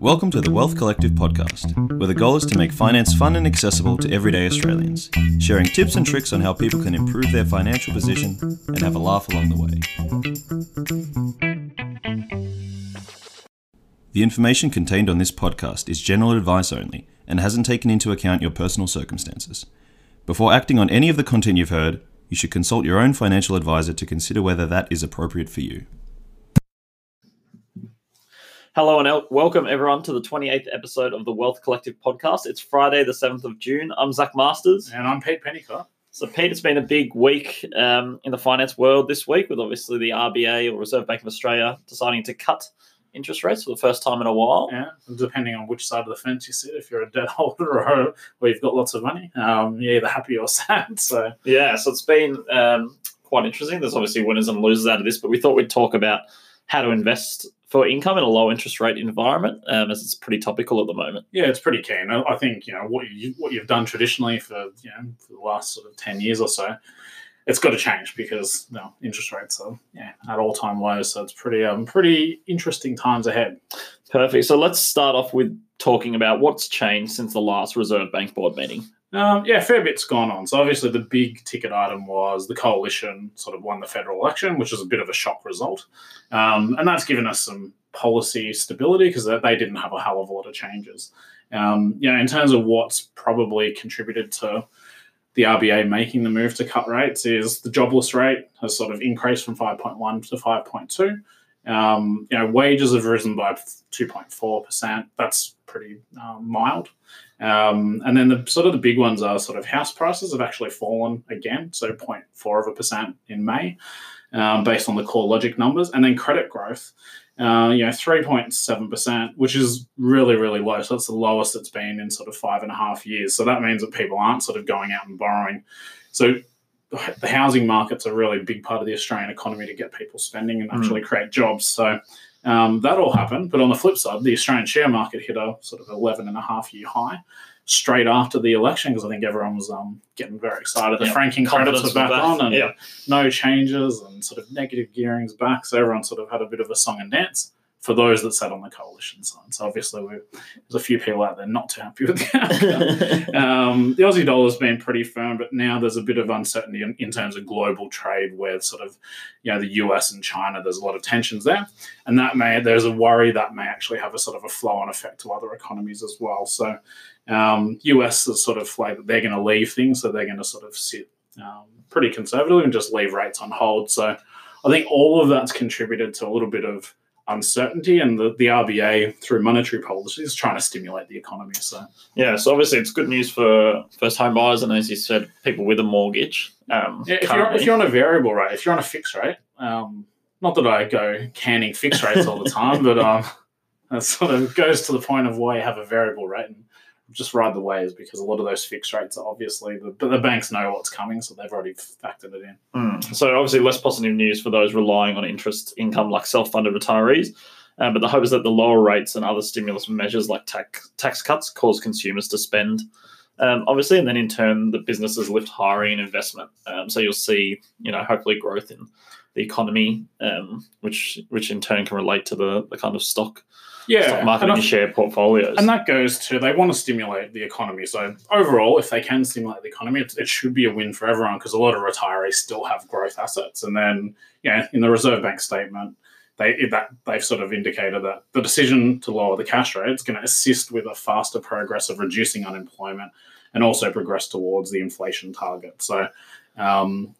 Welcome to the Wealth Collective podcast, where the goal is to make finance fun and accessible to everyday Australians, sharing tips and tricks on how people can improve their financial position and have a laugh along the way. The information contained on this podcast is general advice only and hasn't taken into account your personal circumstances. Before acting on any of the content you've heard, you should consult your own financial advisor to consider whether that is appropriate for you. Hello and el- welcome everyone to the 28th episode of the Wealth Collective podcast. It's Friday, the 7th of June. I'm Zac Masters. And I'm Pete Pennycott. So, Pete, it's been a big week um, in the finance world this week with obviously the RBA or Reserve Bank of Australia deciding to cut interest rates for the first time in a while. Yeah, depending on which side of the fence you sit, if you're a debt holder or where you've got lots of money, um, you're either happy or sad. So, yeah, so it's been um, quite interesting. There's obviously winners and losers out of this, but we thought we'd talk about how to invest for income in a low interest rate environment, um, as it's pretty topical at the moment. Yeah, it's pretty keen. I think you know what you what you've done traditionally for you know for the last sort of ten years or so. It's got to change because you know, interest rates are yeah, at all time lows. So it's pretty um pretty interesting times ahead. Perfect. So let's start off with talking about what's changed since the last Reserve Bank board meeting. Um, yeah, fair bit's gone on. So obviously the big ticket item was the coalition sort of won the federal election, which is a bit of a shock result, um, and that's given us some policy stability because they didn't have a hell of a lot of changes. Um, you know, in terms of what's probably contributed to the RBA making the move to cut rates is the jobless rate has sort of increased from 5.1 to 5.2. Um, you know, wages have risen by 2.4%. That's pretty um, mild. Um, and then the sort of the big ones are sort of house prices have actually fallen again, so 0.4 of a percent in May, um, based on the CoreLogic numbers, and then credit growth, uh, you know, 3.7 percent, which is really really low. So that's the lowest it's been in sort of five and a half years. So that means that people aren't sort of going out and borrowing. So the housing market's a really big part of the Australian economy to get people spending and actually mm. create jobs. So um, that all happened. But on the flip side, the Australian share market hit a sort of 11 and a half year high straight after the election because I think everyone was um, getting very excited. The franking credits were back, back, on and yeah. no changes and sort of negative gearing's back. So everyone sort of had a bit of a song and dance for those that sat on the coalition side. So obviously, there's a few people out there not too happy with that. um, the Aussie dollar's been pretty firm, but now there's a bit of uncertainty in, in, terms of global trade, where sort of you know the US and China, there's a lot of tensions there, and that may there's a worry that may actually have a sort of a flow-on effect to other economies as well. So um, US has sort of that they're going to leave things, so they're going to sort of sit um, pretty conservative and just leave rates on hold. So I think all of that's contributed to a little bit of uncertainty, and the, the RBA through monetary policy is trying to stimulate the economy. So yeah, so obviously it's good news for first home buyers, and as you said, people with a mortgage. Um, yeah, if you're, if you're on a variable rate, if you're on a fixed rate, um, not that I go canning fixed rates all the time, but um, that sort of goes to the point of why you have a variable rate and just ride the waves because a lot of those fixed rates are obviously the, the banks know what's coming, so they've already factored it in. Mm. So obviously less positive news for those relying on interest income like self-funded retirees. Um, but the hope is that the lower rates and other stimulus measures like tax tax cuts cause consumers to spend, um, obviously, and then in turn the businesses lift hiring and investment. Um, so you'll see, you know, hopefully growth in the economy, um, which which in turn can relate to the the kind of stock yeah, market and share portfolios. And that goes to they want to stimulate the economy. So overall, if they can stimulate the economy, it, it should be a win for everyone because a lot of retirees still have growth assets. And then, yeah, in the Reserve Bank statement, they that they've sort of indicated that the decision to lower the cash rate is going to assist with a faster progress of reducing unemployment and also progress towards the inflation target. So. Um,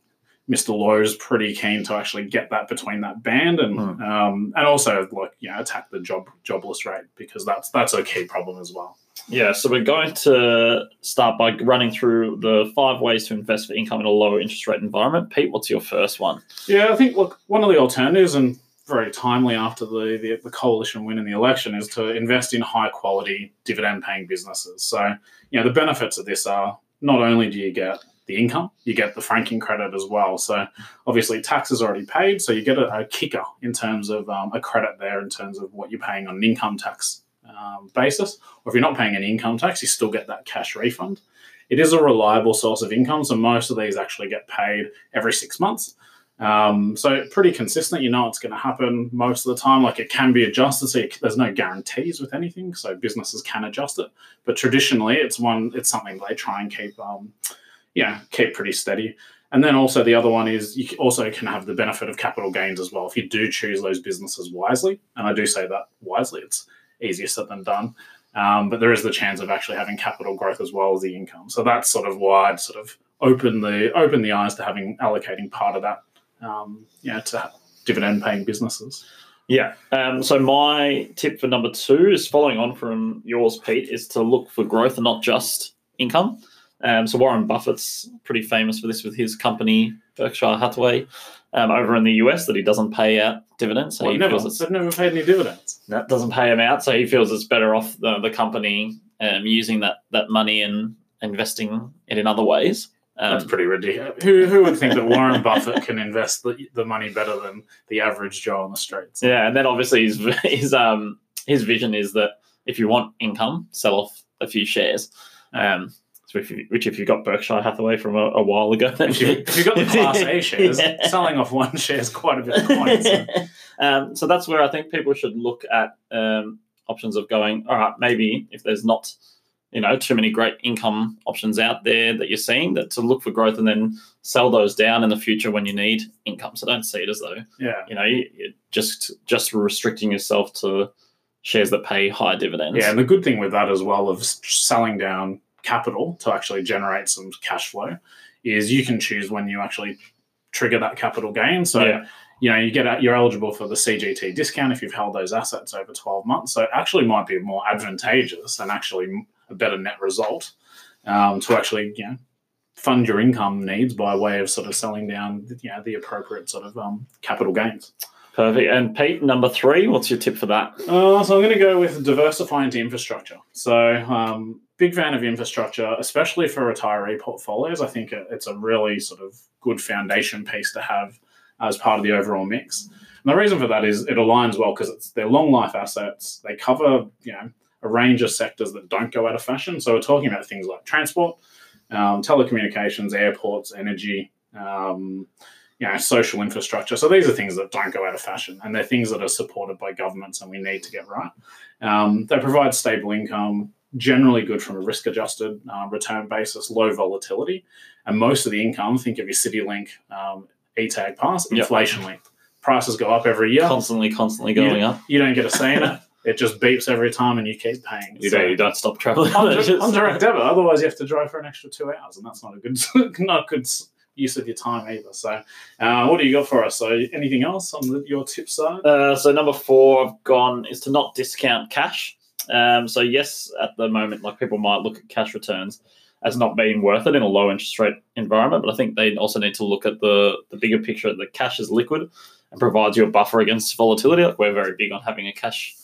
Mr. Lowe's pretty keen to actually get that between that band and mm. um, and also like you know attack the job jobless rate because that's that's a key problem as well. Yeah, so we're going to start by running through the five ways to invest for income in a lower interest rate environment. Pete, what's your first one? Yeah, I think look one of the alternatives and very timely after the, the, the coalition win in the election is to invest in high quality dividend paying businesses. So you know the benefits of this are not only do you get the income, you get the franking credit as well. So obviously tax is already paid, so you get a, a kicker in terms of um, a credit there in terms of what you're paying on an income tax um, basis. Or if you're not paying any income tax, you still get that cash refund. It is a reliable source of income, so most of these actually get paid every six months. Um, so pretty consistent. You know it's going to happen most of the time. Like it can be adjusted. So you, there's no guarantees with anything. So businesses can adjust it. But traditionally, it's one. It's something they try and keep. Um, yeah, keep pretty steady. And then also the other one is you also can have the benefit of capital gains as well if you do choose those businesses wisely. And I do say that wisely. It's easier said than done. Um, but there is the chance of actually having capital growth as well as the income. So that's sort of why I'd sort of open the open the eyes to having allocating part of that um, to dividend paying businesses. Yeah. Um, so my tip for number two is following on from yours, Pete, is to look for growth and not just income. Um, so Warren Buffett's pretty famous for this with his company Berkshire Hathaway um, over in the US that he doesn't pay out dividends. So well, he never, they've never paid any dividends. that doesn't pay him out. So he feels it's better off the, the company um, using that that money and investing it in other ways. Um, That's pretty ridiculous. Who, who would think that Warren Buffett can invest the, the money better than the average Joe on the streets? Yeah, and then obviously his his um his vision is that if you want income, sell off a few shares. Um, so if you, which if you got Berkshire Hathaway from a, a while ago, then If you, got the Class A shares, Yeah. selling off one share is quite a bit of coin. So. um, so that's where I think people should look at um, options of going. All right, maybe if there's not, you know, too many great income options out there that you're seeing, that to look for growth and then sell those down in the future when you need income. So don't see it as though Yeah. you know you, you're just just restricting yourself to shares that pay high dividends. Yeah, and the good thing with that as well of selling down capital to actually generate some cash flow is you can choose when you actually trigger that capital gain. So Yeah. you know you get out, you're eligible for the CGT discount if you've held those assets over 12 months. So it actually might be more advantageous and actually a better net result um, to actually you know fund your income needs by way of sort of selling down you know the appropriate sort of um, capital gains. Perfect. And Pete, number three, what's your tip for that? Uh, so I'm going to go with diversify into infrastructure. So um, big fan of infrastructure, especially for retiree portfolios. I think it- it's a really sort of good foundation piece to have as part of the overall mix. And the reason for that is it aligns well because it's they're long life assets. They cover you know a range of sectors that don't go out of fashion. So we're talking about things like transport, um, telecommunications, airports, energy. Um, you know, social infrastructure. So these are things that don't go out of fashion, and they're things that are supported by governments, and we need to get right. Um, they provide stable income, generally good from a risk-adjusted uh, return basis, low volatility, and most of the income. Think of your CityLink um, e-tag pass, inflation linked. Prices go up every year. Constantly, constantly going up. You don't get a say in it. It just beeps every time, and you keep paying. You So- don't, you don't stop traveling. on, direct debit. Otherwise, you have to drive for an extra two hours, and that's not a good, not good s- use of your time either. So, uh, what do you got for us? So, anything else on the, your tip side? Uh, so number four I've gone is to not discount cash. Um, so yes, at the moment, like people might look at cash returns as not being worth it in a low interest rate environment, but I think they also need to look at the the bigger picture that cash is liquid and provides you a buffer against volatility. Like we're very big on having a cash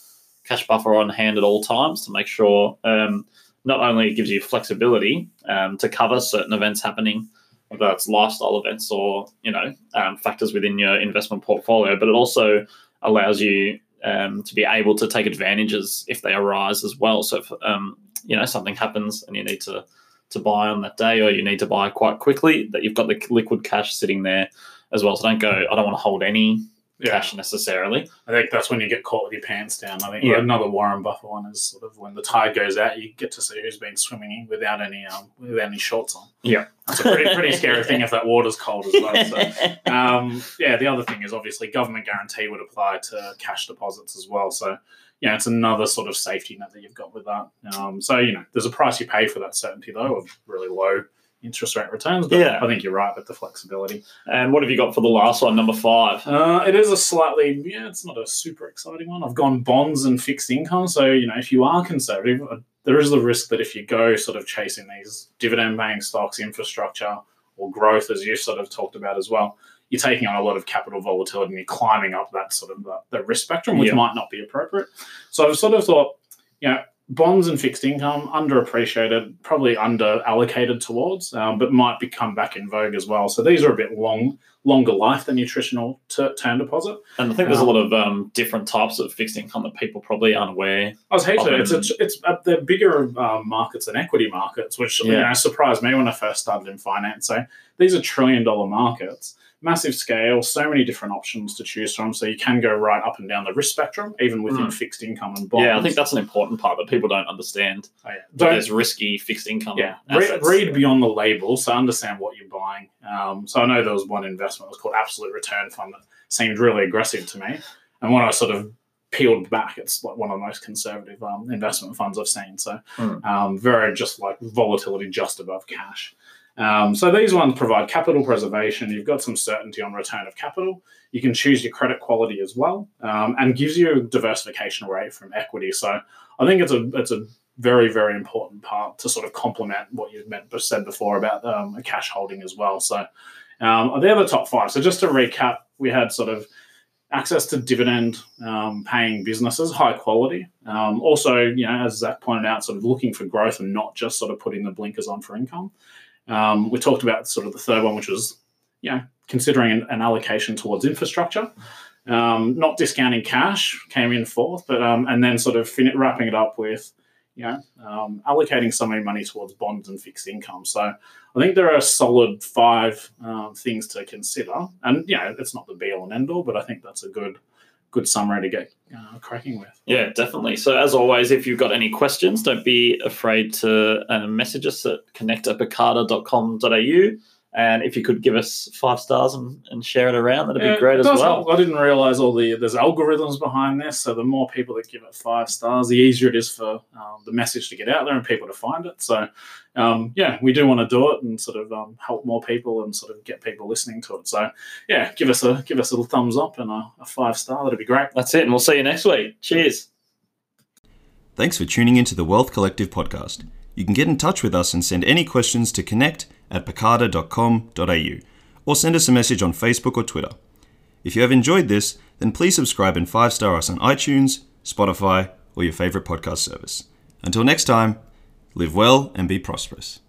cash buffer on hand at all times to make sure um, not only it gives you flexibility um, to cover certain events happening, whether that's lifestyle events or you know um, factors within your investment portfolio, but it also allows you um, to be able to take advantages if they arise as well. So if um, you know something happens and you need to to buy on that day, or you need to buy quite quickly, that you've got the liquid cash sitting there as well. So don't go. I don't want to hold any cash necessarily. I think that's when you get caught with your pants down. I think Yeah. another Warren Buffett one is sort of when the tide goes out, you get to see who's been swimming without any um, without any shorts on. Yeah. that's a pretty pretty scary thing if that water's cold as well. So. um, yeah, the other thing is obviously government guarantee would apply to cash deposits as well. So, you know, it's another sort of safety net that you've got with that. Um, so, you know, there's a price you pay for that certainty, though, of really low interest rate returns. But Yeah. I think you're right with the flexibility. and what have you got for the last one, number five? Uh, it is a slightly, yeah, it's not a super exciting one. I've gone bonds and fixed income. So, you know, if you are conservative, uh, there is the risk that if you go sort of chasing these dividend paying stocks, infrastructure, or growth, as you sort of talked about as well, you're taking on a lot of capital volatility and you're climbing up that sort of uh, the risk spectrum, which Yeah. might not be appropriate. So I've sort of thought, you know, bonds and fixed income underappreciated, probably under allocated towards, um, but might become back in vogue as well. So these are a bit long, longer life than your traditional ter- term deposit. And I think there's a Um, lot of um, different types of fixed income that people probably aren't aware. I was hate to. It's it's it's uh, they're bigger um, markets than equity markets, which you know surprised me when I first started in finance. So these are trillion dollar markets. Massive scale, so many different options to choose from. So you can go right up and down the risk spectrum, even within Mm. fixed income and bonds. Yeah, I think that's an important part that people don't understand. Oh, yeah. Don't- there's risky fixed income. yeah, read, read beyond the label, so understand what you're buying. Um, so I know there was one investment that was called Absolute Return Fund that seemed really aggressive to me, and when I sort of peeled back, it's like one of the most conservative um, investment funds I've seen. So Hmm. um, very just like volatility just above cash. Um, so these ones provide capital preservation. You've got some certainty on return of capital. You can choose your credit quality as well, um, and gives you a diversification away from equity. So I think it's a it's a very very important part to sort of complement what you meant said before about um, a cash holding as well. So um, they're the top five. So just to recap, we had sort of access to dividend um, paying businesses, high quality. Um, also, you know, as Zac pointed out, sort of looking for growth and not just sort of putting the blinkers on for income. Um, we talked about sort of the third one, which was, you know, considering an, an allocation towards infrastructure. Um, not discounting cash came in fourth, but um, and then sort of fin- wrapping it up with, you know, um, allocating some of your money towards bonds and fixed income. So I think there are solid five um, things to consider, and you know, it's not the be all and end all, but I think that's a good good summary to get uh, cracking with. Yeah, definitely. So, as always, if you've got any questions, don't be afraid to uh, message us at connect at picada.com.au. And if you could give us five stars and, and share it around, that'd Yeah, be great as well. help. I didn't realize all the there's algorithms behind this. So the more people that give it five stars, the easier it is for um, the message to get out there and people to find it. So um, yeah, we do want to do it and sort of um, help more people and sort of get people listening to it. So yeah, give us a give us a little thumbs up and a, a five star. That'd be great. That's it. And we'll see you next week. Cheers. Thanks for tuning into the Wealth Collective podcast. You can get in touch with us and send any questions to connect at picada.com.au or send us a message on Facebook or Twitter. If you have enjoyed this, then please subscribe and five star us on iTunes, Spotify, or your favorite podcast service. Until next time, live well and be prosperous.